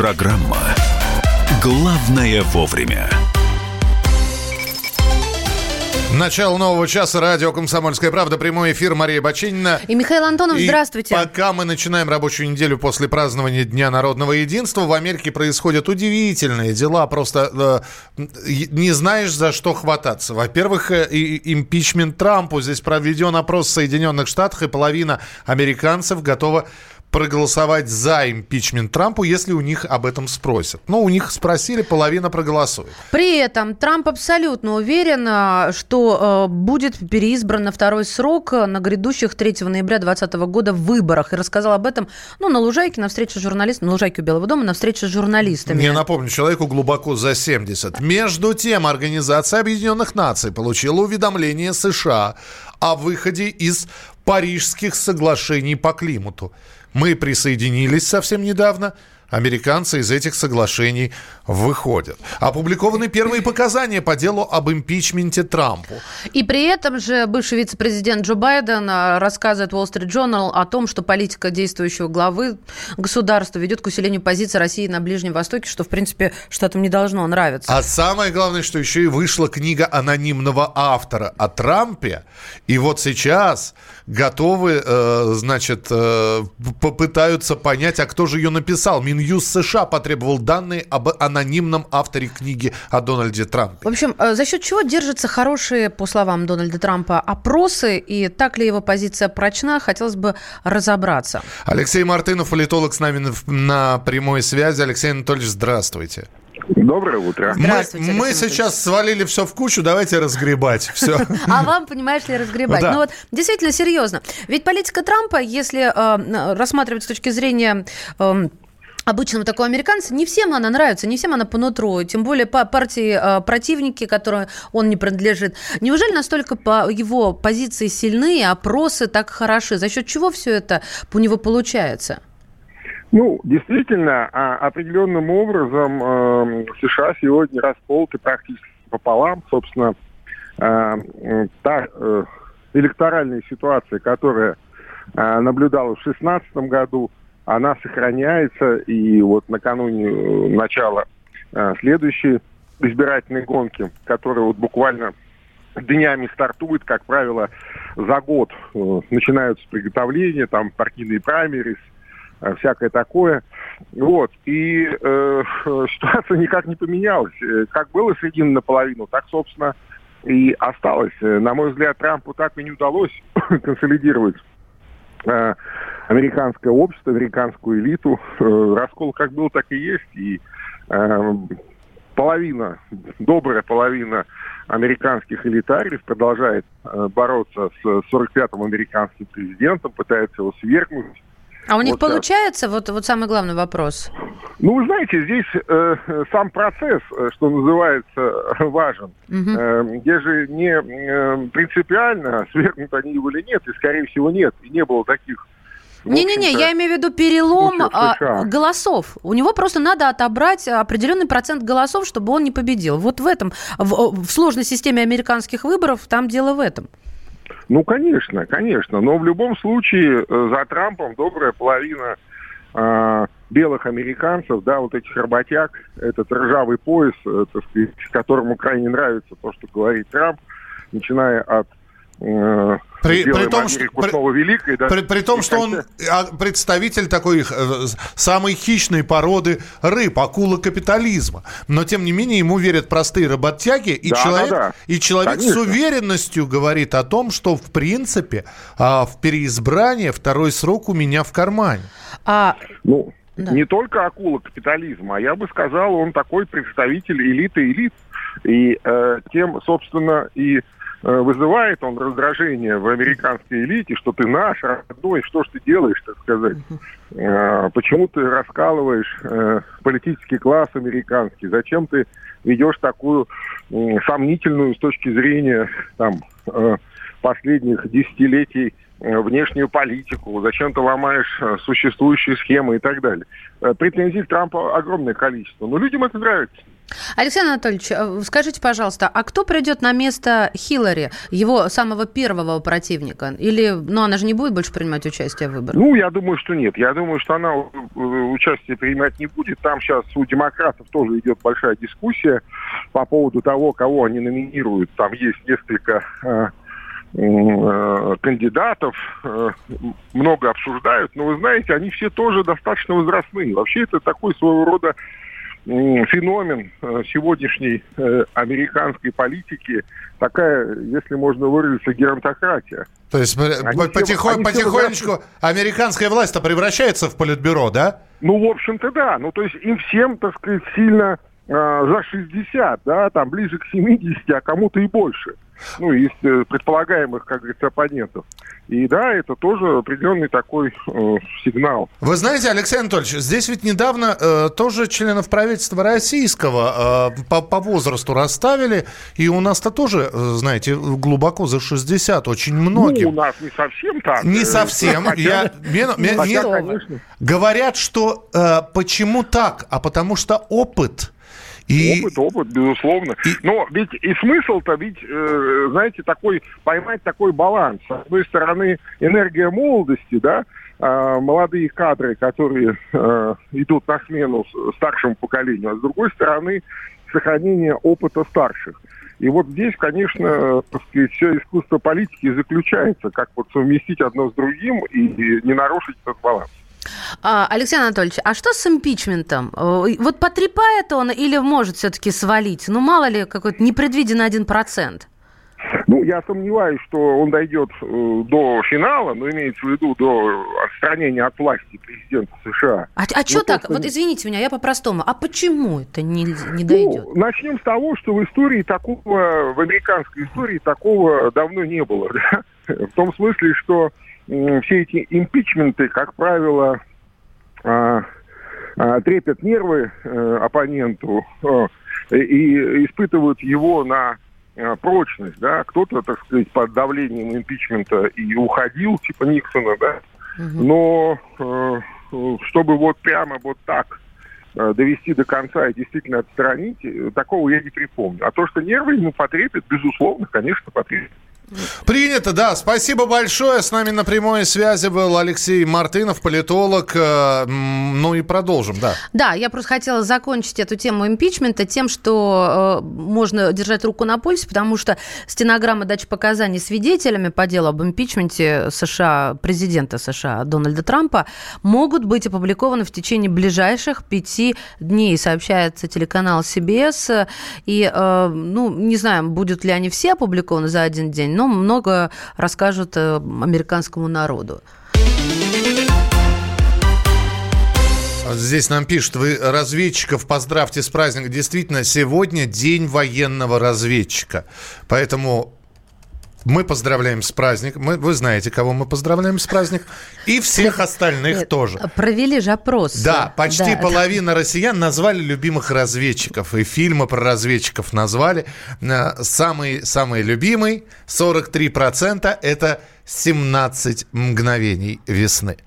Программа «Главное вовремя». Начало нового часа. Радио «Комсомольская правда». Прямой эфир. Мария Бачинина. И Михаил Антонов, И здравствуйте. пока мы начинаем рабочую неделю после празднования Дня народного единства, в Америке происходят удивительные дела. Просто э, не знаешь, за что хвататься. Во-первых, э, и- импичмент Трампу. Здесь проведен опрос в Соединенных Штатах, и половина американцев готова проголосовать за импичмент Трампу, если у них об этом спросят. Ну, у них спросили, половина проголосует. При этом Трамп абсолютно уверен, а, что э, будет переизбран на второй срок на грядущих 3 ноября 2020 года выборах. И рассказал об этом ну, на Лужайке, на встрече с журналистами, на Лужайке у Белого дома, на встрече с журналистами. Я напомню, человеку глубоко за 70. Между тем, Организация Объединенных Наций получила уведомление США о выходе из Парижских соглашений по климату. Мы присоединились совсем недавно. Американцы из этих соглашений выходят. Опубликованы первые показания по делу об импичменте Трампу. И при этом же бывший вице-президент Джо Байден а, рассказывает Wall Street Journal о том, что политика действующего главы государства ведет к усилению позиции России на Ближнем Востоке, что, в принципе, штатам не должно нравиться. А самое главное, что еще и вышла книга анонимного автора о Трампе. И вот сейчас готовы, э, значит, э, попытаются понять, а кто же ее написал. Минюст США потребовал данные об анонимном авторе книги о Дональде Трампе. В общем, э, за счет чего держатся хорошие, по словам Дональда Трампа, опросы, и так ли его позиция прочна, хотелось бы разобраться. Алексей Мартынов, политолог, с нами на, на прямой связи. Алексей Анатольевич, здравствуйте. Доброе утро. Мы, Здравствуйте, мы сейчас свалили все в кучу, давайте разгребать все. А вам, понимаешь ли, разгребать. Да. Ну вот, действительно, серьезно. Ведь политика Трампа, если э, рассматривать с точки зрения... э, Обычному такого американца не всем она нравится, не всем она по нутру, тем более по партии э, противники, которой он не принадлежит. Неужели настолько по его позиции сильны, опросы так хороши? За счет чего все это у него получается? Ну, действительно, а, определенным образом э, США сегодня расколоты практически пополам. Собственно, э, та э, электоральная ситуация, которая э, наблюдалась в 2016 году, она сохраняется. И вот накануне начала следующей избирательной гонки, которая вот буквально днями стартует, как правило, за год начинаются приготовления, там партийные праймерис, всякое такое. Вот. И э, ситуация никак не поменялась. Э, Как было средина наполовину, так, собственно, и осталось. Э, На мой взгляд, Трампу так и не удалось консолидировать э, американское общество, американскую элиту. Э, Раскол как был, так и есть. И э, половина, добрая половина американских элитариев продолжает э, бороться с 45-м американским президентом, пытается его свергнуть. А у них Вот получается? Вот, вот самый главный вопрос. Ну, вы знаете, здесь э, сам процесс, э, что называется, важен. Мгм. Э, где же не э, принципиально, свергнут они его или нет, и, скорее всего, нет. И не было таких... Не-не-не, я имею в виду перелом а, голосов. У него просто надо отобрать определенный процент голосов, чтобы он не победил. Вот в этом, в, в сложной системе американских выборов, там дело в этом. Ну, конечно, конечно. Но в любом случае э, за Трампом добрая половина э, белых американцев, да, вот этих работяг, этот ржавый пояс, э, так сказать, которому крайне нравится то, что говорит Трамп, начиная от При- «Сделаем при том, что- при- великой, да, При, при том, и что он а, представитель такой э, самой хищной породы рыб, акула капитализма. Но, тем не менее, ему верят простые работяги, и Да, человек, да, да. И человек с уверенностью говорит о том, что, в принципе, а, в переизбрании второй срок у меня в кармане. А, Ну, Да. не только акула капитализма, а я бы сказал, он такой представитель элиты элит. И э, тем, собственно, и вызывает он раздражение в американской элите, что ты наш, родной, что ж ты делаешь, так сказать. Почему ты раскалываешь политический класс американский? Зачем ты ведешь такую сомнительную с точки зрения там, последних десятилетий внешнюю политику, зачем ты ломаешь существующие схемы и так далее. Претензий к Трампу огромное количество, но людям это нравится. Алексей Анатольевич, э, скажите, пожалуйста, а кто придет на место Хиллари, его самого первого противника? Или, ну, она же не будет больше принимать участие в выборах? Ну, я думаю, что нет. Я думаю, что она э, участие принимать не будет. Там сейчас у демократов тоже идет большая дискуссия по поводу того, кого они номинируют. Там есть несколько э, кандидатов, много обсуждают, но вы знаете, они все тоже достаточно возрастные. Вообще это такой своего рода феномен э, сегодняшней э, американской политики такая, если можно выразиться, геронтократия. То есть они потихонь, все, потихонечку все американская власть-то превращается в политбюро, да? Ну, в общем-то, да. Ну, то есть им всем, так сказать, сильно э, за 60, да, там ближе к 70, а кому-то и больше ну, из э, предполагаемых, как говорится, оппонентов. И да, это тоже определенный такой э, сигнал. Вы знаете, Алексей Анатольевич, здесь ведь недавно э, тоже членов правительства российского э, по, по возрасту расставили, и у нас-то тоже, э, знаете, глубоко за 60, очень многие. Ну, у нас не совсем так. Не совсем. Я, мне, Хотя, мне, говорят, что э, почему так, а потому что опыт и... Опыт, опыт, безусловно. И... Но ведь и смысл-то, ведь, э, знаете, такой, поймать такой баланс. С одной стороны, энергия молодости, да, э, молодые кадры, которые э, идут на смену старшему поколению, а с другой стороны, сохранение опыта старших. И вот здесь, конечно, так сказать, все искусство политики заключается, как вот совместить одно с другим и не нарушить этот баланс. А, Алексей Анатольевич, а что с импичментом? Э, вот потрепает он или может все-таки свалить? Ну, мало ли, какой-то непредвиденный один процент. Ну, я сомневаюсь, что он дойдет э, до финала, но имеется в виду до отстранения от власти президента США. А, а что так? Что... Вот извините меня, я по-простому. А почему это не, не дойдет? Ну, начнем с того, что в истории такого, в американской истории такого давно не было. Да? В том смысле, что все эти импичменты, как правило, а, а, трепят нервы э, оппоненту а, и испытывают его на прочность, да, кто-то, так сказать, под давлением импичмента и уходил, типа Никсона, да, но э, чтобы вот прямо вот так э, довести до конца и действительно отстранить, такого я не припомню. А то, что нервы ему потрепят, безусловно, конечно, потрепят. Принято, да. Спасибо большое. С нами на прямой связи был Алексей Мартынов, политолог. Э, ну и продолжим, да. Да, я просто хотела закончить эту тему импичмента тем, что э, можно держать руку на пульсе, потому что стенограмма дачи показаний свидетелями по делу об импичменте США, президента США Дональда Трампа могут быть опубликованы в течение ближайших пяти дней, сообщается телеканал CBS. И, э, ну, не знаю, будут ли они все опубликованы за один день, но много расскажут э, американскому народу. Здесь нам пишут, вы разведчиков поздравьте с праздником. Действительно, сегодня день военного разведчика. Поэтому мы поздравляем с праздником. Мы, вы знаете, кого мы поздравляем с праздником. И всех остальных Нет, тоже. Провели же опрос. Да, почти да. половина россиян назвали любимых разведчиков. И фильмы про разведчиков назвали. Э, самый, самый любимый, 43%, это 17 мгновений весны.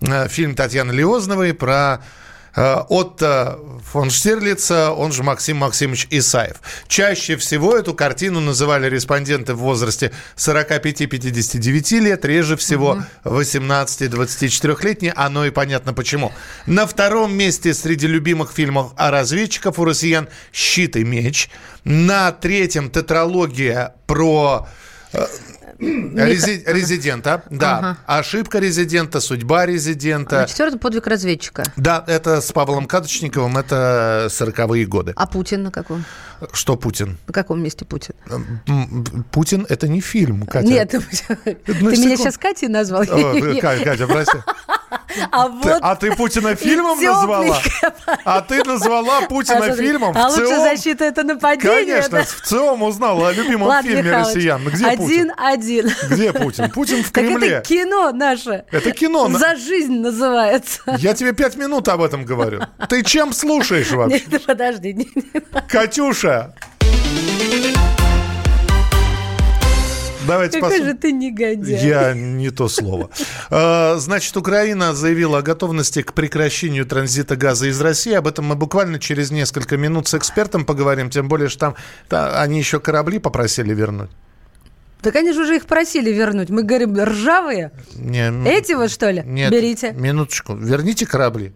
Э, фильм Татьяны Леозновой про Э, от фон Штирлица, он же Максим Максимович Исаев. Чаще всего эту картину называли респонденты в возрасте 45-59 лет, реже всего 18-24-летние. Оно и понятно почему. На втором месте среди любимых фильмов о разведчиков у россиян «Щит и меч». На третьем тетралогия про э, Рези- резидента, да. Ага. Ошибка резидента, судьба резидента. А четвертый подвиг разведчика. Да, это с Павлом Кадочниковым, это 40-е годы. А Путин на каком? Что Путин? На каком месте Путин? Путин – это не фильм, Катя. Нет, ты, ты меня сейчас Катей назвал. О, Катя, прости. А Ты- вот а ты Путина фильмом назвала? А ты назвала Путина А фильмом А в лучшая защита это нападение. Конечно, да? в ЦИОМ узнала о любимом Ладно, фильме Михалыч, россиян. Где Путин? Один-один. Где Путин? Путин в Так Кремле. это кино наше. Это кино. За жизнь называется. Я тебе пять минут об этом говорю. Ты чем слушаешь вообще? Нет, подожди. Катюша! Давайте Какой же ты негодяй. Я не то слово. Э, Значит, Украина заявила о готовности к прекращению транзита газа из России. Об этом мы буквально через несколько минут с экспертом поговорим. Тем более, что там та- они еще корабли попросили вернуть. Так они же уже их просили вернуть. Мы говорим, ржавые. Не, Эти вот, что ли? Нет, Берите. минуточку. Верните корабли.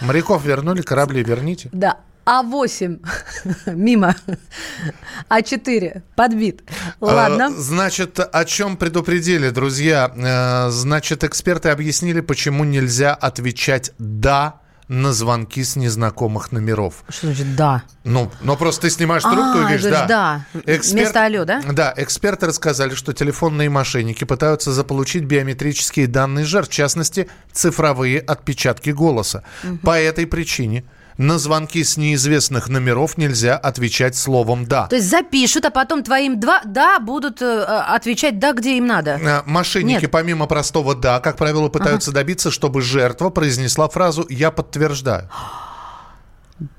Моряков вернули, корабли верните. Да. А8 мимо. А4 подбит. Ладно. Э, Значит, о чем предупредили, друзья? Э, Значит, эксперты объяснили, почему нельзя отвечать «да» на звонки с незнакомых номеров. Что значит да? Ну, но просто ты снимаешь трубку А, и говоришь «да». «да». Вместо «алло», да? Да, эксперты рассказали, что телефонные мошенники пытаются заполучить биометрические данные жертв, в частности, цифровые отпечатки голоса. По этой причине на звонки с неизвестных номеров нельзя отвечать словом «да». То есть запишут, а потом твоим два да будут э, отвечать да, где им надо. Э, Мошенники, Нет. помимо простого «да», как правило, пытаются добиться, чтобы жертва произнесла фразу «я подтверждаю».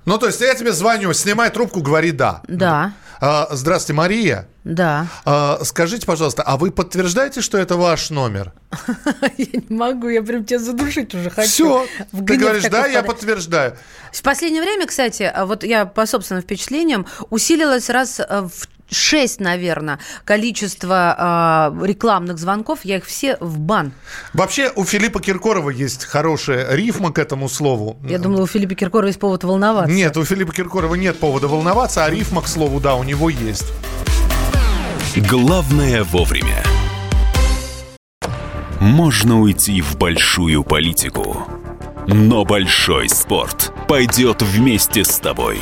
Ну, то есть я тебе звоню, снимай трубку, говори «да». Да, Здравствуйте, Мария. Да. А, Скажите, пожалуйста, а вы подтверждаете, что это ваш номер? Я не могу, я прям тебя задушить уже хочу. Все. Ты говоришь, да, я подтверждаю. В последнее время, кстати, а вот я по собственным впечатлениям, усилилось раз э, в 6, наверное, количество а, рекламных звонков. Я их все в бан. Вообще, у Филиппа Киркорова есть хорошая рифма к этому слову. Я думала, у Филиппа Киркорова есть повод волноваться. Нет, у Филиппа Киркорова нет повода волноваться, а рифма, к слову, да, у него есть. Главное вовремя. Можно уйти в большую политику, но большой спорт пойдет вместе с тобой.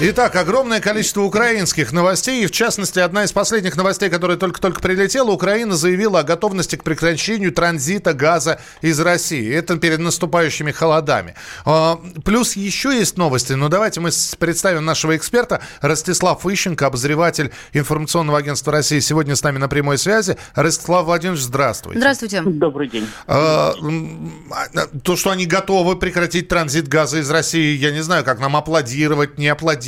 Итак, огромное количество украинских новостей, и в частности, одна из последних новостей, которая только-только прилетела, Украина заявила о готовности к прекращению транзита газа из России. Это перед наступающими холодами. А, Плюс еще есть новости, но давайте мы представим нашего эксперта. Ростислав Ищенко, обозреватель информационного агентства России, сегодня с нами на прямой связи. Ростислав Владимирович, здравствуйте. Здравствуйте. Добрый день. А, а, То, что они готовы прекратить транзит газа из России, я не знаю, как нам аплодировать, не аплодировать.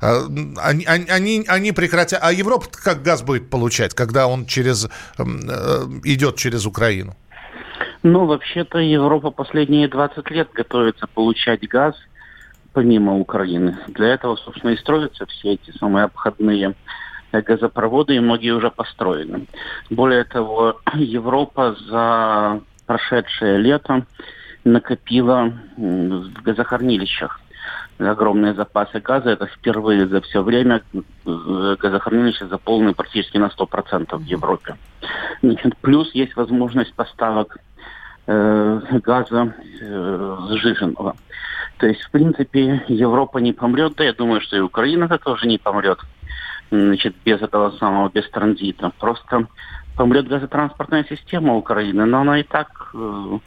А, м, Они, они- они, прекратят. А Европа как газ будет получать, когда он через, э, идет через Украину? Ну, вообще-то Европа последние 20 лет готовится получать газ помимо Украины. Для этого, собственно, и строятся все эти самые обходные газопроводы, и многие уже построены. Более того, Европа за прошедшее лето накопила в газохранилищах огромные запасы газа. Это впервые за все время э, газохранилища заполнены практически на 100% в Европе. Значит, плюс есть возможность поставок э, газа э, сжиженного. То есть, в принципе, Европа не помрет, да я думаю, что и Украина тоже не помрет, значит, без этого самого, без транзита. Просто помрет газотранспортная система Украины, но она и так э,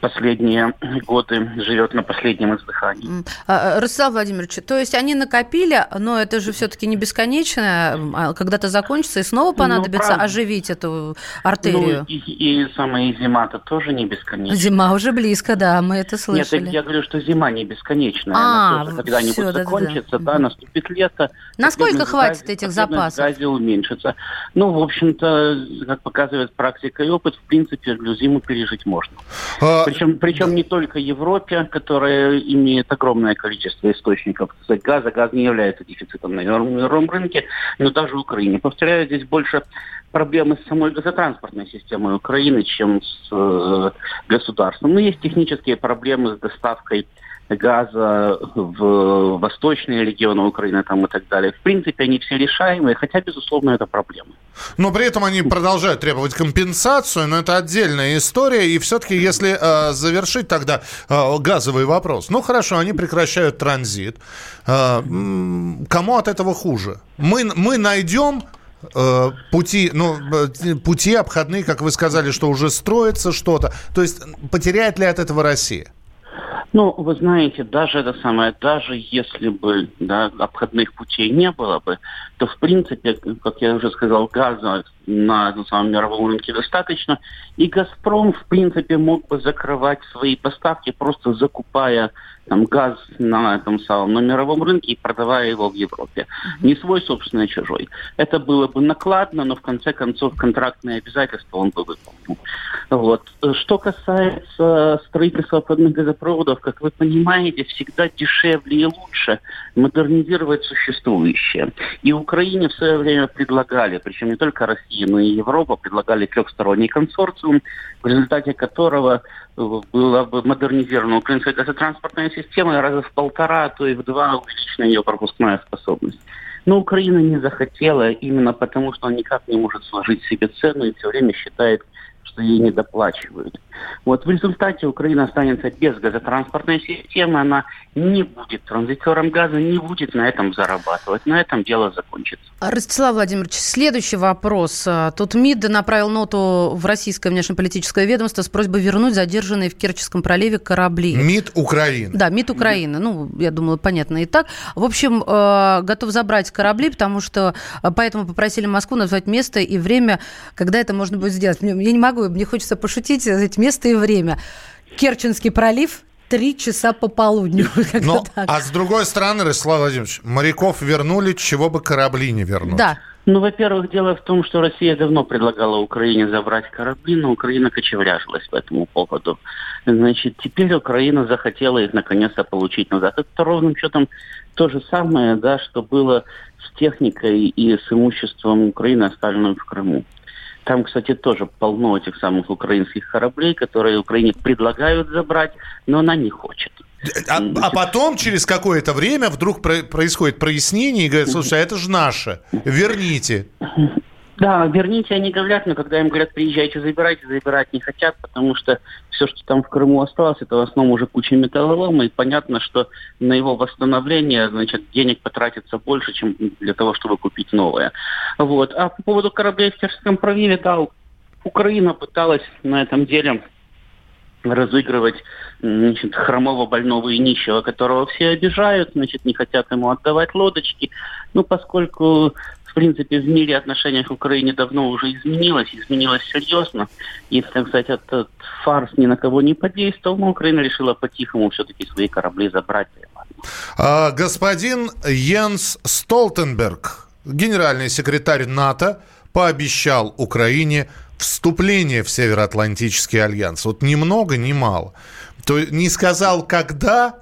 последние годы живет на последнем издыхании. М, а, Ростислав Владимирович, то есть они накопили, но это же все-таки не бесконечно, а когда-то закончится и снова понадобится правда. оживить эту артерию. Ну, и, и самая зима-то тоже не бесконечна. Зима уже близко, да, мы это Нет, слышали. я говорю, что зима не бесконечная. А, она тоже когда-нибудь да-да-да. закончится, да, наступит лето. Насколько хватит газе- этих запасов? газе уменьшится. Ну, в общем-то, как показывает практика и опыт, в принципе, зиму пережить можно. А... Причем, причем не только Европе, которая имеет огромное количество источников газа. Газ не является дефицитом на мировом рынке, но даже Украине. Повторяю, здесь больше проблемы с самой газотранспортной системой Украины, чем с э, государством. Но есть технические проблемы с доставкой газа в восточные регионы Украины там и так далее. В принципе, они все решаемые, хотя, безусловно, это проблема. Но при этом они продолжают требовать компенсацию, но это отдельная история. И все-таки, если э, завершить тогда э, газовый вопрос, ну хорошо, они прекращают транзит. Э, кому от этого хуже? Мы, мы найдем э, пути, ну, э, пути обходные, как вы сказали, что уже строится что-то. То есть потеряет ли от этого Россия? Ну, вы знаете, даже это самое, даже если бы да, обходных путей не было бы, то в принципе, как я уже сказал, газа на самом мировом рынке достаточно, и Газпром в принципе мог бы закрывать свои поставки, просто закупая там, газ на этом самом на мировом рынке и продавая его в Европе. Не свой собственный, а чужой. Это было бы накладно, но в конце концов контрактные обязательства он бы выполнил. Вот. Что касается строительства обходных газопроводов, как вы понимаете, всегда дешевле и лучше модернизировать существующее. И Украине в свое время предлагали, причем не только Россия, но и Европа, предлагали трехсторонний консорциум, в результате которого была бы модернизирована украинская газотранспортная система раза в полтора, а то и в два увеличена ее пропускная способность. Но Украина не захотела именно потому, что она никак не может сложить себе цену и все время считает, что ей не доплачивают. Вот в результате Украина останется без газотранспортной системы, она не будет транзитером газа, не будет на этом зарабатывать. На этом дело закончится. Ростислав Владимирович, следующий вопрос. Тут МИД направил ноту в российское внешнеполитическое ведомство с просьбой вернуть задержанные в Керченском проливе корабли. МИД Украины. Да, МИД Украины. Ну, я думаю, понятно и так. В общем, э, готов забрать корабли, потому что поэтому попросили Москву назвать место и время, когда это можно будет сделать. Я не могу, мне хочется пошутить, эти место и время. Керченский пролив, три часа по полудню. Но, а с другой стороны, Ростислав Владимирович, моряков вернули, чего бы корабли не вернуть. Да. Ну, во-первых, дело в том, что Россия давно предлагала Украине забрать корабли, но Украина кочевряжилась по этому поводу. Значит, теперь Украина захотела их наконец-то получить назад. Это ровным счетом то же самое, да, что было с техникой и с имуществом Украины, оставленным в Крыму. Там, кстати, тоже полно этих самых украинских кораблей, которые Украине предлагают забрать, но она не хочет. А, а потом, через какое-то время, вдруг про- происходит прояснение и говорят, слушай, а это же наше, верните. Да, верните, они говорят, но когда им говорят, приезжайте, забирайте, забирать не хотят, потому что все, что там в Крыму осталось, это в основном уже куча металлолома, и понятно, что на его восстановление, значит, денег потратится больше, чем для того, чтобы купить новое. Вот. А по поводу кораблей в Керченском проливе, да, Украина пыталась на этом деле разыгрывать значит, хромого, больного и нищего, которого все обижают, значит, не хотят ему отдавать лодочки. Ну, поскольку в принципе, в мире отношения к Украине давно уже изменилось, изменилось серьезно. И, так сказать, этот фарс ни на кого не подействовал, но Украина решила по-тихому все-таки свои корабли забрать. А, господин Йенс Столтенберг, генеральный секретарь НАТО, пообещал Украине вступление в Североатлантический альянс. Вот ни много, ни мало. То не сказал когда,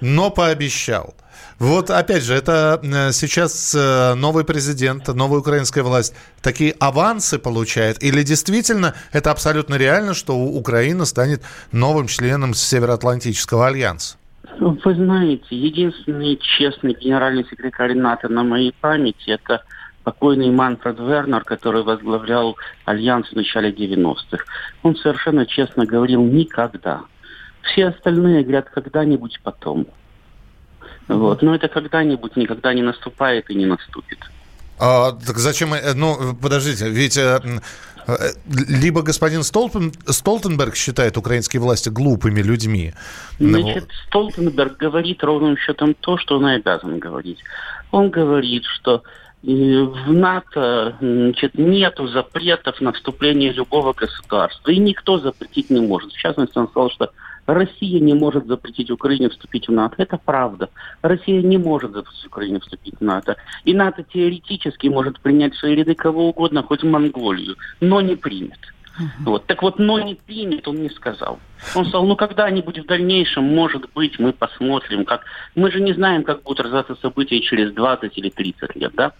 но пообещал. Вот опять же, это э, сейчас э, новый президент, новая украинская власть такие авансы получает? Или действительно это абсолютно реально, что Украина станет новым членом Североатлантического альянса? Вы знаете, единственный честный генеральный секретарь НАТО на моей памяти – это покойный Манфред Вернер, который возглавлял Альянс в начале 90-х. Он совершенно честно говорил «никогда». Все остальные говорят «когда-нибудь потом». Вот. Но это когда-нибудь никогда не наступает и не наступит. А, так зачем... Э, ну, подождите, ведь... Э, э, либо господин Столтен, Столтенберг считает украинские власти глупыми людьми. Значит, Столтенберг говорит ровным счетом то, что он обязан говорить. Он говорит, что в НАТО значит, нету запретов на вступление любого государства. И никто запретить не может. В частности, он сказал, что Россия не может запретить Украине вступить в НАТО. Это правда. Россия не может запретить Украине вступить в НАТО. И НАТО теоретически может принять в свои ряды кого угодно, хоть Монголию, но не примет. Вот. Так вот, но не примет, он не сказал. Он сказал, ну когда-нибудь в дальнейшем, может быть, мы посмотрим, как... Мы же не знаем, как будут развиваться события через 20 или 30 лет, да?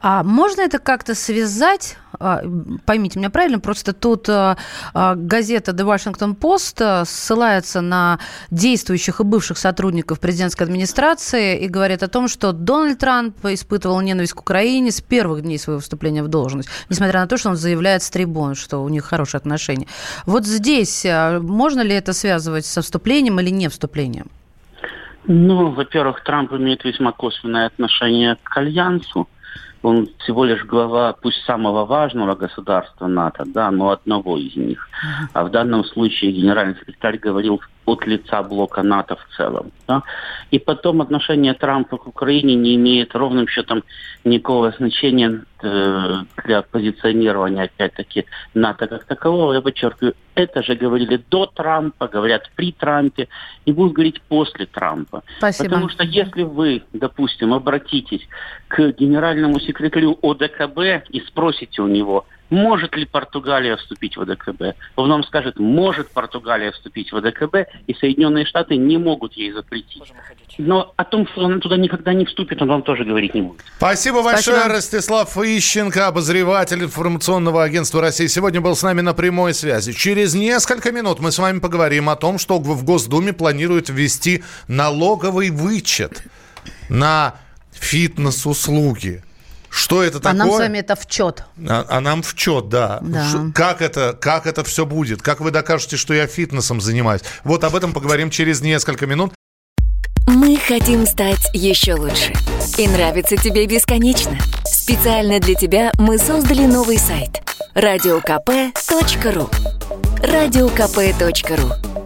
А можно это как-то связать? А, поймите меня правильно, просто тут а, а, газета The Washington Post ссылается на действующих и бывших сотрудников президентской администрации и говорит о том, что Дональд Трамп испытывал ненависть к Украине с первых дней своего вступления в должность, несмотря на то, что он заявляет с трибун, что у них хорошие отношения. Вот здесь можно ли это связывать со вступлением или не вступлением? Ну, во-первых, Трамп имеет весьма косвенное отношение к Альянсу он всего лишь глава, пусть самого важного государства НАТО, да, но одного из них. А в данном случае генеральный секретарь говорил от лица блока НАТО в целом. Да? И потом отношение Трампа к Украине не имеет ровным счетом никакого значения э, для позиционирования, опять-таки, НАТО как такового. Я подчеркиваю, это же говорили до Трампа, говорят при Трампе и будут говорить после Трампа. Спасибо. Потому что если вы, допустим, обратитесь к генеральному секретарю ОДКБ и спросите у него – может ли Португалия вступить в ВДКБ. Он вам скажет, может Португалия вступить в ВДКБ, и Соединенные Штаты не могут ей запретить. Но о том, что она туда никогда не вступит, он вам тоже говорить не будет. Спасибо большое, Спасибо. Ростислав Ищенко, обозреватель информационного агентства России. Сегодня был с нами на прямой связи. Через несколько минут мы с вами поговорим о том, что в Госдуме планируют ввести налоговый вычет на фитнес-услуги. Что это такое? А нам с вами это в чет. А, а нам в чет, да. да. Ш, как, это, как это все будет? Как вы докажете, что я фитнесом занимаюсь? Вот об этом поговорим через несколько минут. Мы хотим стать еще лучше. И нравится тебе бесконечно. Специально для тебя мы создали новый сайт. радиокп.ру радиокп.ру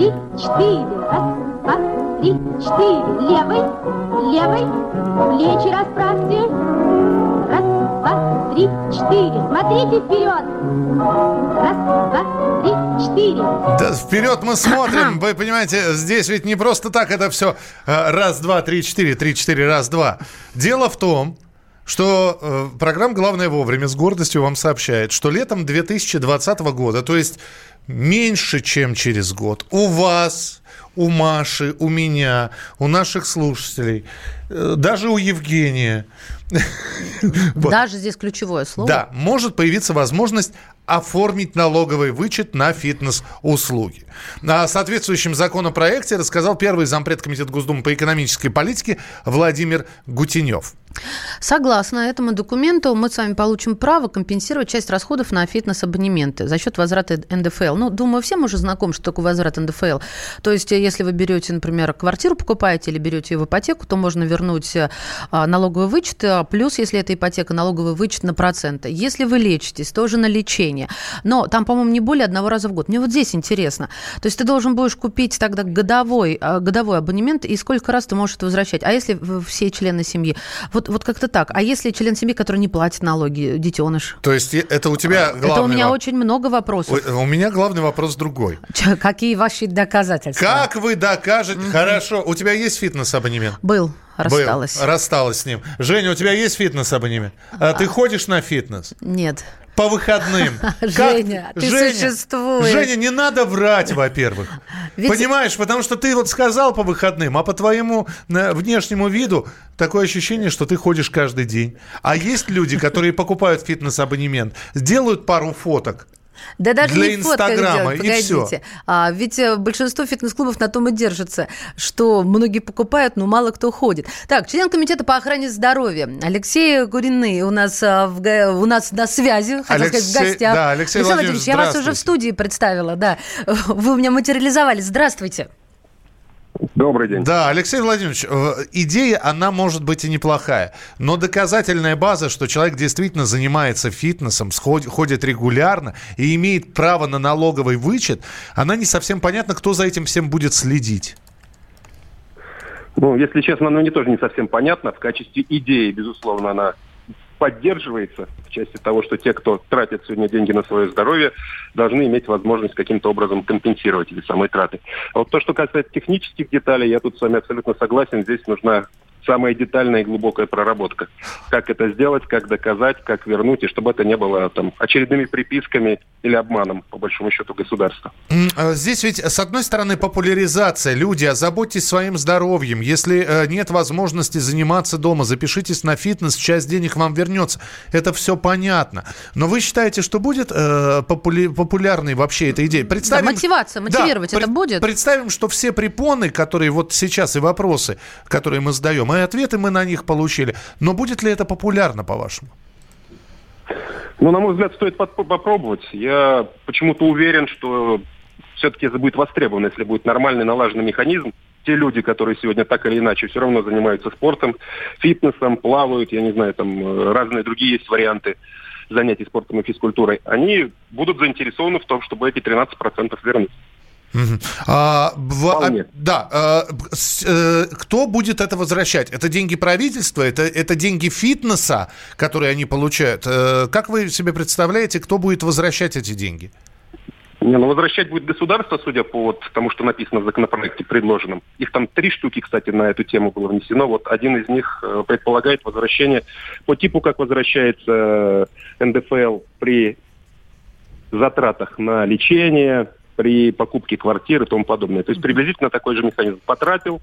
Три, четыре. Раз, два, три, четыре. Левой, левой. Плечи расправьте. Раз, два, три, четыре. Смотрите вперед. Раз, два, три, четыре. Да, вперед мы смотрим. Вы понимаете, здесь ведь не просто так это все э, раз, два, три, четыре, три, четыре, раз, два. Дело в том, что э, программа «Главное вовремя» с гордостью вам сообщает, что летом 2020 года, то есть меньше, чем через год. У вас, у Маши, у меня, у наших слушателей, э, даже у Евгения. Даже здесь ключевое слово. Да, может появиться возможность оформить налоговый вычет на фитнес-услуги. О соответствующем законопроекте рассказал первый зампред Комитета Госдумы по экономической политике Владимир Гутенев. Согласно этому документу, мы с вами получим право компенсировать часть расходов на фитнес-абонементы за счет возврата НДФЛ. Ну, думаю, всем уже знаком, что такое возврат НДФЛ. То есть, если вы берете, например, квартиру покупаете или берете в ипотеку, то можно вернуть а, налоговый вычет, а, плюс, если это ипотека, налоговый вычет на проценты. Если вы лечитесь, тоже на лечение. Но там, по-моему, не более одного раза в год. Мне вот здесь интересно. То есть, ты должен будешь купить тогда годовой, годовой абонемент, и сколько раз ты можешь это возвращать. А если все члены семьи? Вот, вот как-то так. А если член семьи, который не платит налоги, детеныш? То есть это у тебя главный... Это у меня очень много вопросов. У, у меня главный вопрос другой. Че, какие ваши доказательства? Как вы докажете? mm Хорошо, у тебя есть фитнес-абонемент? Был. Рассталась. Был, рассталась с ним. Женя, у тебя есть фитнес-абонемент? А, ты ходишь на фитнес? Нет по выходным. Женя, ты Женя, существуешь. Женя, не надо врать, во-первых. Ведь... Понимаешь, потому что ты вот сказал по выходным, а по твоему э, внешнему виду такое ощущение, что ты ходишь каждый день. А есть люди, которые покупают фитнес-абонемент, сделают пару фоток, да даже для не Инстаграма, делать, и все. А, ведь э, большинство фитнес-клубов на том и держатся, что многие покупают, но мало кто ходит. Так, член комитета по охране здоровья Алексей Гурины у нас, а, в, у нас на связи, хотел Алексей, сказать, в гостях. Да, Алексей, Алексей Владимирович, я вас уже в студии представила, да. Вы у меня материализовались. Здравствуйте. Добрый день. Да, Алексей Владимирович, э, идея, она может быть и неплохая, но доказательная база, что человек действительно занимается фитнесом, ходит регулярно и имеет право на налоговый вычет, она не совсем понятна, кто за этим всем будет следить. Ну, если честно, она мне тоже не совсем понятна. В качестве идеи, безусловно, она поддерживается в части того, что те, кто тратит сегодня деньги на свое здоровье, должны иметь возможность каким-то образом компенсировать эти самые траты. А вот то, что касается технических деталей, я тут с вами абсолютно согласен. Здесь нужна самая детальная и глубокая проработка. Как это сделать, как доказать, как вернуть, и чтобы это не было там очередными приписками или обманом, по большому счету, государства. А здесь ведь, с одной стороны, популяризация. Люди, озаботьтесь своим здоровьем. Если э, нет возможности заниматься дома, запишитесь на фитнес, часть денег вам вернется. Это все понятно. Но вы считаете, что будет э, популя- популярной вообще эта идея? Представим, да, мотивация, мотивировать да, это будет? Представим, что все препоны, которые вот сейчас и вопросы, которые мы задаем, и ответы мы на них получили. Но будет ли это популярно, по-вашему? Ну, на мой взгляд, стоит попробовать. Я почему-то уверен, что все-таки это будет востребовано, если будет нормальный налаженный механизм. Те люди, которые сегодня так или иначе все равно занимаются спортом, фитнесом, плавают, я не знаю, там э, разные другие есть варианты занятий спортом и физкультурой, они будут заинтересованы в том, чтобы эти 13% вернуть. А, в, а, да, а, с, а, кто будет это возвращать? Это деньги правительства, это, это деньги фитнеса, которые они получают. А, как вы себе представляете, кто будет возвращать эти деньги? Не, ну возвращать будет государство, судя по вот тому, что написано в законопроекте предложенном. Их там три штуки, кстати, на эту тему было внесено. Вот один из них э, предполагает возвращение по типу, как возвращается НДФЛ при затратах на лечение, при покупке квартиры и тому подобное. То есть приблизительно такой же механизм. Потратил,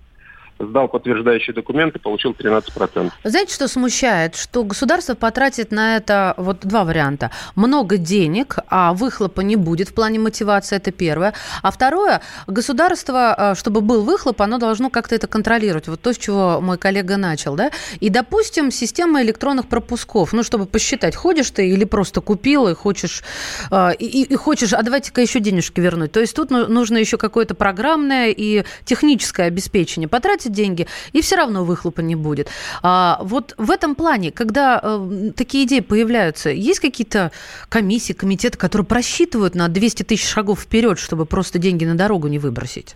сдал подтверждающие документы, получил 13%. Знаете, что смущает? Что государство потратит на это вот два варианта. Много денег, а выхлопа не будет в плане мотивации, это первое. А второе, государство, э, чтобы был выхлоп, оно должно как-то это контролировать. Вот то, с чего мой коллега начал. Да? И, допустим, система электронных пропусков, ну, чтобы посчитать, ходишь ты или просто купил и хочешь, э, и, и хочешь, а давайте-ка еще денежки вернуть. То есть тут ну, нужно еще какое-то программное и техническое обеспечение. Потратить тратит деньги, и все равно выхлопа не будет. А, вот в этом плане, когда э, такие идеи появляются, есть какие-то комиссии, комитеты, которые просчитывают на 200 тысяч шагов вперед, чтобы просто деньги на дорогу не выбросить?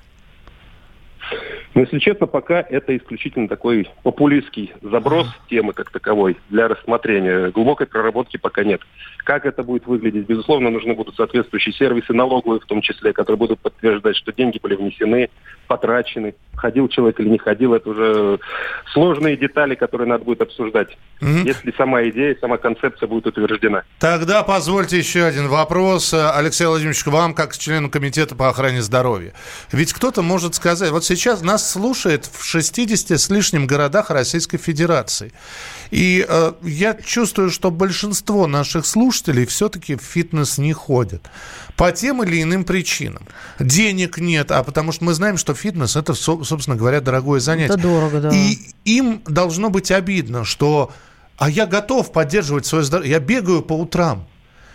Но, если честно, пока это исключительно такой популистский заброс темы как таковой для рассмотрения. Глубокой проработки пока нет. Как это будет выглядеть? Безусловно, нужны будут соответствующие сервисы, налоговые в том числе, которые будут подтверждать, что деньги были внесены, потрачены, ходил человек или не ходил. Это уже сложные детали, которые надо будет обсуждать, mm-hmm. если сама идея, сама концепция будет утверждена. Тогда позвольте еще один вопрос, Алексей Владимирович, к вам, как члену комитета по охране здоровья. Ведь кто-то может сказать, вот сейчас нас слушает в 60 с лишним городах Российской Федерации. И э, я чувствую, что большинство наших слушателей все-таки в фитнес не ходят. По тем или иным причинам. Денег нет, а потому что мы знаем, что фитнес это, собственно говоря, дорогое занятие. Это дорого, да. И им должно быть обидно, что а я готов поддерживать свое здоровье. Я бегаю по утрам.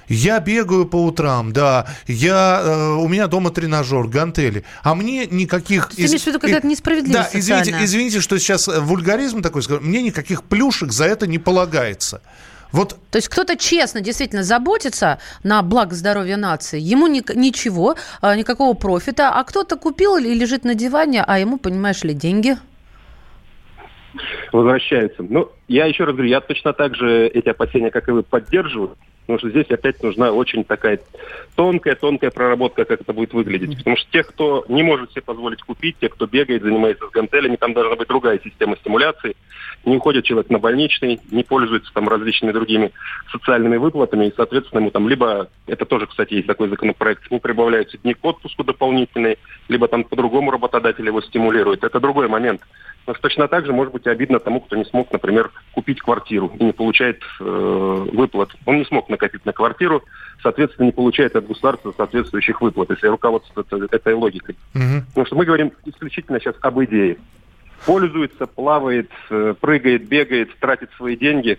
Я бегаю по утрам, да. Я, э, у меня дома тренажер, гантели. А мне никаких... Ты из... имеешь в виду какая-то несправедливость Да, извините, извините, что сейчас вульгаризм такой. Мне никаких плюшек за это не полагается. Вот. То есть кто-то честно действительно заботится на благо здоровья нации, ему ни, ничего, а, никакого профита, а кто-то купил и лежит на диване, а ему, понимаешь ли, деньги возвращаются. Ну, я еще раз говорю, я точно так же эти опасения, как и вы, поддерживаю. Потому что здесь опять нужна очень такая тонкая-тонкая проработка, как это будет выглядеть. Потому что тех, кто не может себе позволить купить, те, кто бегает, занимается с гантелями, там должна быть другая система стимуляции. Не уходит человек на больничный, не пользуется там различными другими социальными выплатами, и, соответственно, ему там либо, это тоже, кстати, есть такой законопроект, ему прибавляются дни к отпуску дополнительные, либо там по-другому работодатель его стимулирует. Это другой момент. Но точно так же может быть обидно тому, кто не смог, например, купить квартиру и не получает э, выплат. Он не смог накопить на квартиру, соответственно, не получает от государства соответствующих выплат, если руководствуется этой логикой. Угу. Потому что мы говорим исключительно сейчас об идее. Пользуется, плавает, э, прыгает, бегает, тратит свои деньги.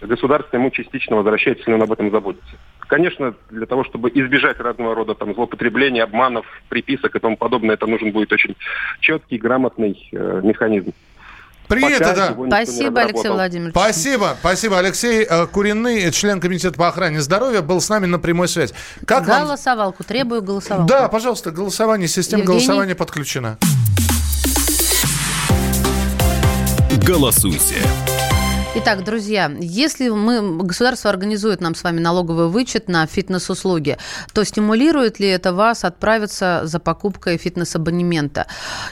государство ему частично возвращает, если он об этом заботится. Конечно, для того, чтобы избежать разного рода там злоупотребления, обманов, приписок и тому подобное, это нужен будет очень четкий, грамотный э, механизм. Принято, да. Спасибо, Алексей Владимирович. Спасибо, спасибо. Алексей э, Куриный, член комитета по охране здоровья, был с нами на прямой связи. Как голосовалку, вам... требую голосовалку. Да, пожалуйста, голосование, система Евгений... голосования подключена. Голосуйте. Итак, друзья, если мы, государство организует нам с вами налоговый вычет на фитнес-услуги, то стимулирует ли это вас отправиться за покупкой фитнес-абонемента?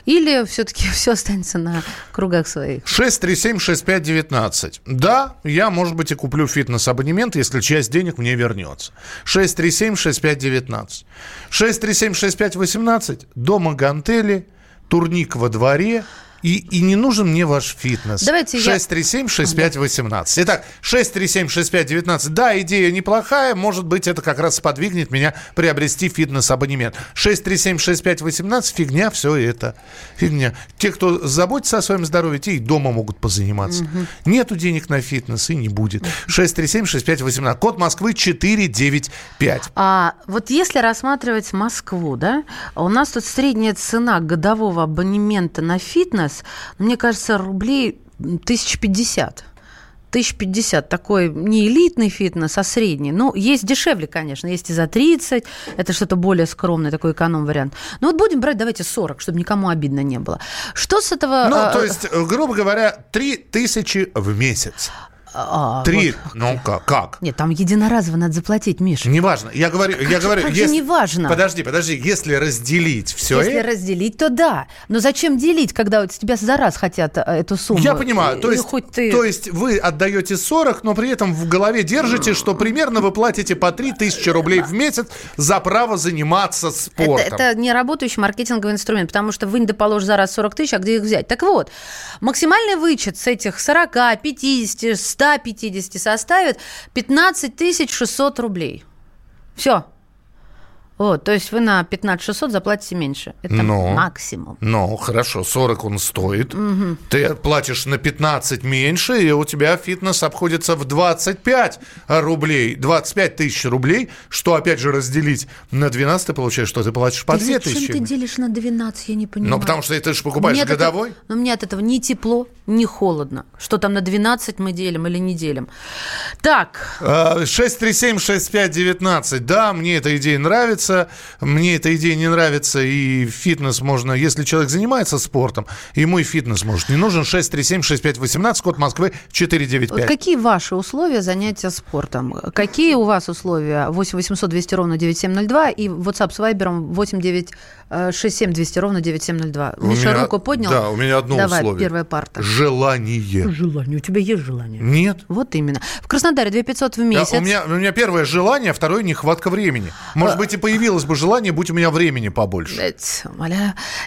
Или все-таки все останется на кругах своих? 637-6519. Да, я, может быть, и куплю фитнес-абонемент, если часть денег мне вернется. 637-6519. 637-6518. Дома гантели, турник во дворе – и, и не нужен мне ваш фитнес. Давайте 637-6518. Я... Итак, 637-6519. Да, идея неплохая. Может быть, это как раз сподвигнет меня приобрести фитнес-абонемент. 637-6518. Фигня все это. Фигня. Те, кто заботится о своем здоровье, те и дома могут позаниматься. Угу. Нету денег на фитнес и не будет. 637-6518. Код Москвы 495. А вот если рассматривать Москву, да, у нас тут средняя цена годового абонемента на фитнес фитнес, мне кажется, рублей 1050. 1050 такой не элитный фитнес, а средний. Ну, есть дешевле, конечно, есть и за 30, это что-то более скромное, такой эконом-вариант. Ну, вот будем брать, давайте 40, чтобы никому обидно не было. Что с этого... Ну, а, то есть, грубо говоря, 3000 в месяц. А, Три. Вот. Ну как? Как? Нет, там единоразово надо заплатить, Миша. Неважно. Я говорю, я говорю, как если... неважно. Подожди, подожди. Если разделить все. Если это... разделить, то да. Но зачем делить, когда вот тебя за раз хотят э, эту сумму? Я понимаю. То есть, хоть ты... то есть вы отдаете 40, но при этом в голове держите, что примерно вы платите по 3000 рублей в месяц за право заниматься спортом. Это, это не работающий маркетинговый инструмент, потому что вы не доположишь за раз 40 тысяч, а где их взять? Так вот, максимальный вычет с этих 40, 50, 100 150 составит 15 600 рублей. Все. Вот, то есть вы на 15 600 заплатите меньше. Это но, максимум. Ну, хорошо, 40 он стоит. Угу. Ты платишь на 15 меньше, и у тебя фитнес обходится в 25 рублей. 25 тысяч рублей, что, опять же, разделить на 12, ты получаешь, что ты платишь по ты 2 тысячи. Зачем ты делишь на 12, я не понимаю. Ну, потому что ты же покупаешь мне годовой. Этого, но мне от этого ни тепло, ни холодно. Что там на 12 мы делим или не делим. Так. 637-6519. Да, мне эта идея нравится нравится, мне эта идея не нравится, и фитнес можно, если человек занимается спортом, ему и фитнес может не нужен. 637-6518, код Москвы 495. Какие ваши условия занятия спортом? Какие у вас условия? 8 800 200 ровно 9702 и WhatsApp с Viber 8 9 67 200 ровно 9702. У Миша меня, руку поднял. Да, у меня одно Давай, условие. первая парта. Желание. Желание. У тебя есть желание? Нет. Вот именно. В Краснодаре 2500 в месяц. Да, у, меня, у меня первое желание, а второе нехватка времени. Может а... быть, и появилось бы желание, будь у меня времени побольше.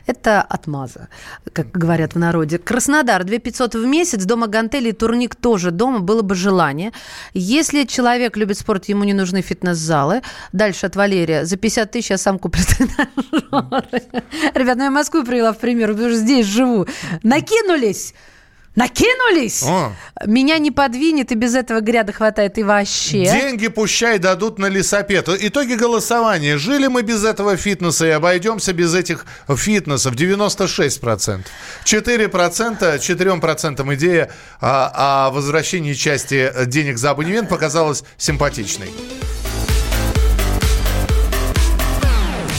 Это отмаза, как говорят в народе. Краснодар 2500 в месяц, дома гантели и турник тоже дома, было бы желание. Если человек любит спорт, ему не нужны фитнес-залы. Дальше от Валерия. За 50 тысяч я сам куплю тренажер. Ребят, ну я Москву привела в пример, потому что здесь живу. Накинулись! Накинулись! О. Меня не подвинет, и без этого гряда хватает и вообще. Деньги пущай дадут на лесопед. Итоги голосования. Жили мы без этого фитнеса и обойдемся без этих фитнесов. 96%. 4%, 4% идея о, о возвращении части денег за абонемент показалась симпатичной.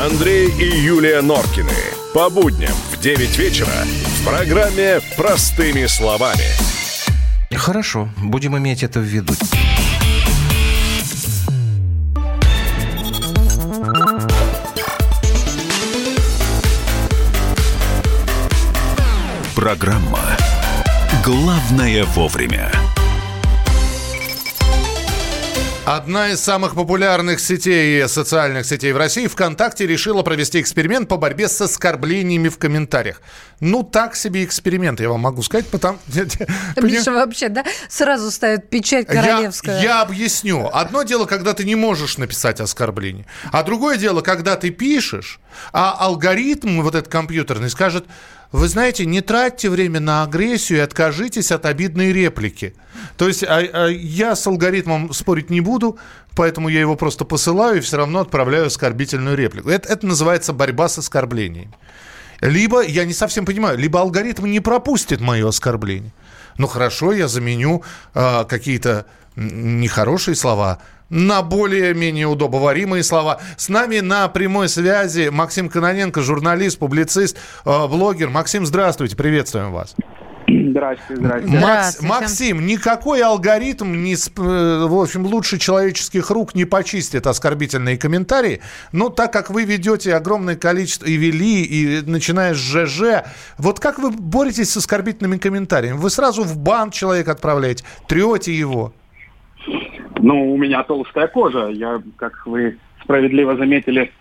Андрей и Юлия Норкины. По будням в 9 вечера в программе «Простыми словами». Хорошо, будем иметь это в виду. Программа «Главное вовремя». Одна из самых популярных сетей, социальных сетей в России, ВКонтакте, решила провести эксперимент по борьбе с оскорблениями в комментариях. Ну, так себе эксперимент, я вам могу сказать, потому... Миша вообще, да, сразу ставит печать королевская. Я, я объясню. Одно дело, когда ты не можешь написать оскорбление, а другое дело, когда ты пишешь, а алгоритм вот этот компьютерный скажет, вы знаете, не тратьте время на агрессию и откажитесь от обидной реплики. То есть а, а, я с алгоритмом спорить не буду, поэтому я его просто посылаю и все равно отправляю оскорбительную реплику. Это, это называется борьба с оскорблением. Либо, я не совсем понимаю, либо алгоритм не пропустит мое оскорбление. Ну хорошо, я заменю э, какие-то нехорошие слова на более-менее удобоваримые слова. С нами на прямой связи Максим Кононенко, журналист, публицист, э, блогер. Максим, здравствуйте, приветствуем вас. Здравствуйте, здравствуйте. Макс, Максим, никакой алгоритм, не, э, в общем, лучше человеческих рук не почистит оскорбительные комментарии. Но так как вы ведете огромное количество и вели, и начиная с ЖЖ, вот как вы боретесь с оскорбительными комментариями? Вы сразу в бан человека отправляете, трете его? Ну, у меня толстая кожа. Я, как вы справедливо заметили,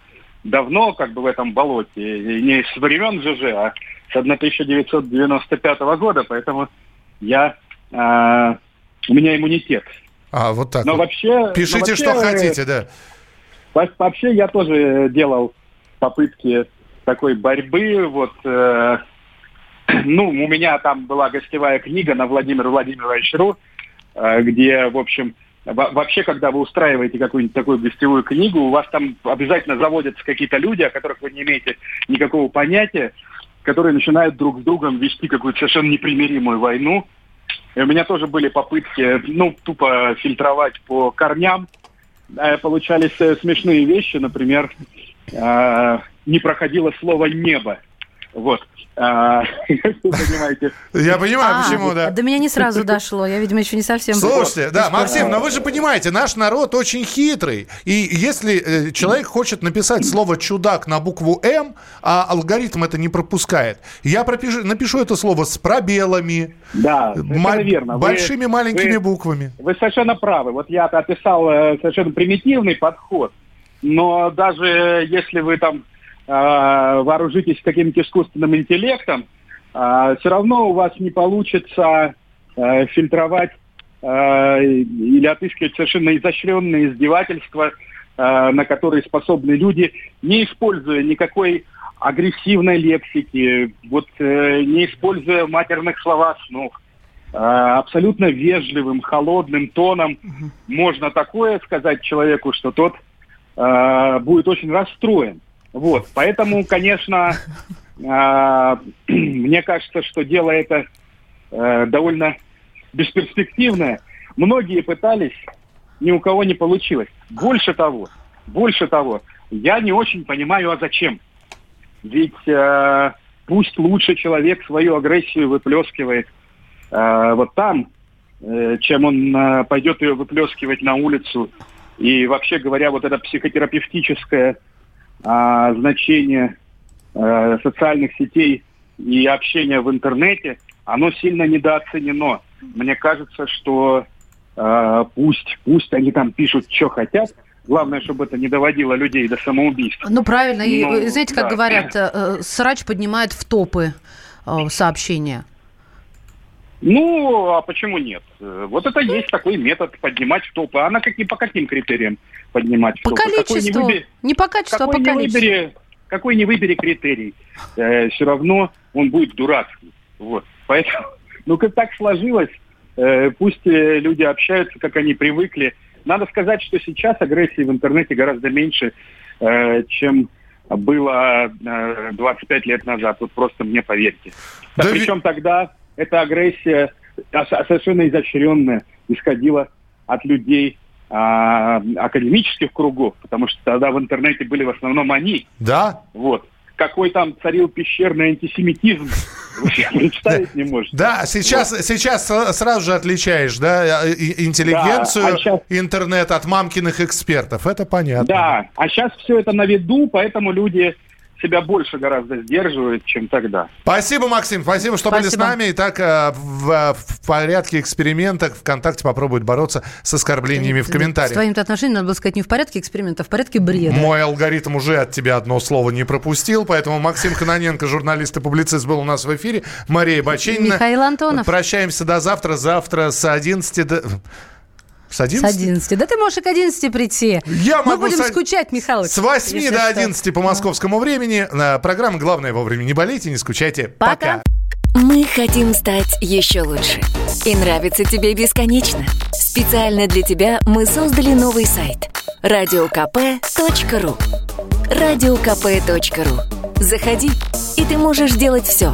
давно как бы в этом болоте. И не с времен ЖЖ, а с 1995 года. Поэтому я, э, у меня иммунитет. А, вот так. Но вот. вообще... Пишите, но вообще, что хотите, да. Вообще я тоже делал попытки такой борьбы. Вот, э, ну, у меня там была гостевая книга на Владимир Владимирович Ру, э, где, в общем, Вообще, когда вы устраиваете какую-нибудь такую гостевую книгу, у вас там обязательно заводятся какие-то люди, о которых вы не имеете никакого понятия, которые начинают друг с другом вести какую-то совершенно непримиримую войну. И у меня тоже были попытки, ну, тупо фильтровать по корням. Получались э, смешные вещи, например, э, не проходило слово «небо». Вот. А, понимаете. Я понимаю, а, почему, да. До меня не сразу дошло. Я, видимо, еще не совсем... Слушайте, да, Максим, но вы же понимаете, наш народ очень хитрый. И если э, человек хочет написать слово «чудак» на букву «М», а алгоритм это не пропускает, я напишу это слово с пробелами. Да, м- верно. Большими маленькими буквами. Вы совершенно правы. Вот я описал э, совершенно примитивный подход. Но даже если вы там вооружитесь каким-то искусственным интеллектом, э, все равно у вас не получится э, фильтровать или отыскивать совершенно изощренные издевательства, на которые способны люди, не используя никакой агрессивной лексики, вот не используя матерных словоснов, абсолютно вежливым, холодным тоном можно такое сказать человеку, что тот будет очень расстроен. Вот, поэтому, конечно, э, мне кажется, что дело это э, довольно бесперспективное. Многие пытались, ни у кого не получилось. Больше того, больше того, я не очень понимаю, а зачем. Ведь э, пусть лучше человек свою агрессию выплескивает э, вот там, э, чем он э, пойдет ее выплескивать на улицу. И вообще говоря, вот это психотерапевтическое а, значение а, социальных сетей и общения в интернете, оно сильно недооценено. Мне кажется, что а, пусть, пусть они там пишут, что хотят, Главное, чтобы это не доводило людей до самоубийства. Ну, правильно. И ну, знаете, как да. говорят, э, срач поднимает в топы э, сообщения. Ну, а почему нет? Вот это есть такой метод поднимать в топы. А на какие, по каким критериям поднимать в по топы? Количеству. Не, выбери, не по качеству, а по не количеству. Выбери, какой не выбери критерий, э, все равно он будет дурацкий. Вот. Поэтому, ну, как так сложилось, э, пусть э, люди общаются, как они привыкли. Надо сказать, что сейчас агрессии в интернете гораздо меньше, э, чем было э, 25 лет назад. Вот просто мне поверьте. Да, да причем тогда эта агрессия совершенно изощренная исходила от людей а, академических кругов, потому что тогда в интернете были в основном они. Да. Вот. Какой там царил пещерный антисемитизм, представить не можете. Да, сейчас, сейчас сразу же отличаешь, да, интеллигенцию, да, а интернет от мамкиных экспертов, это понятно. Да, а сейчас все это на виду, поэтому люди себя больше гораздо сдерживает, чем тогда. Спасибо, Максим, спасибо, что спасибо. были с нами. Итак, э, в, в порядке экспериментов ВКонтакте попробует бороться с оскорблениями в комментариях. С твоим-то отношением надо было сказать не в порядке эксперимента, а в порядке бреда. Мой алгоритм уже от тебя одно слово не пропустил, поэтому Максим Кононенко, журналист и публицист, был у нас в эфире. Мария Баченина. Михаил Антонов. Прощаемся до завтра. Завтра с 11 до... С 11? С 11. Да ты можешь и к 11 прийти. Я Мы будем с... скучать, Михалыч. С 8 до 11 что. по московскому времени. Программа «Главное вовремя». Не болейте, не скучайте. Пока. Пока. Мы хотим стать еще лучше. И нравится тебе бесконечно. Специально для тебя мы создали новый сайт. радиокп.ру радиокп.ру Заходи, и ты можешь делать все.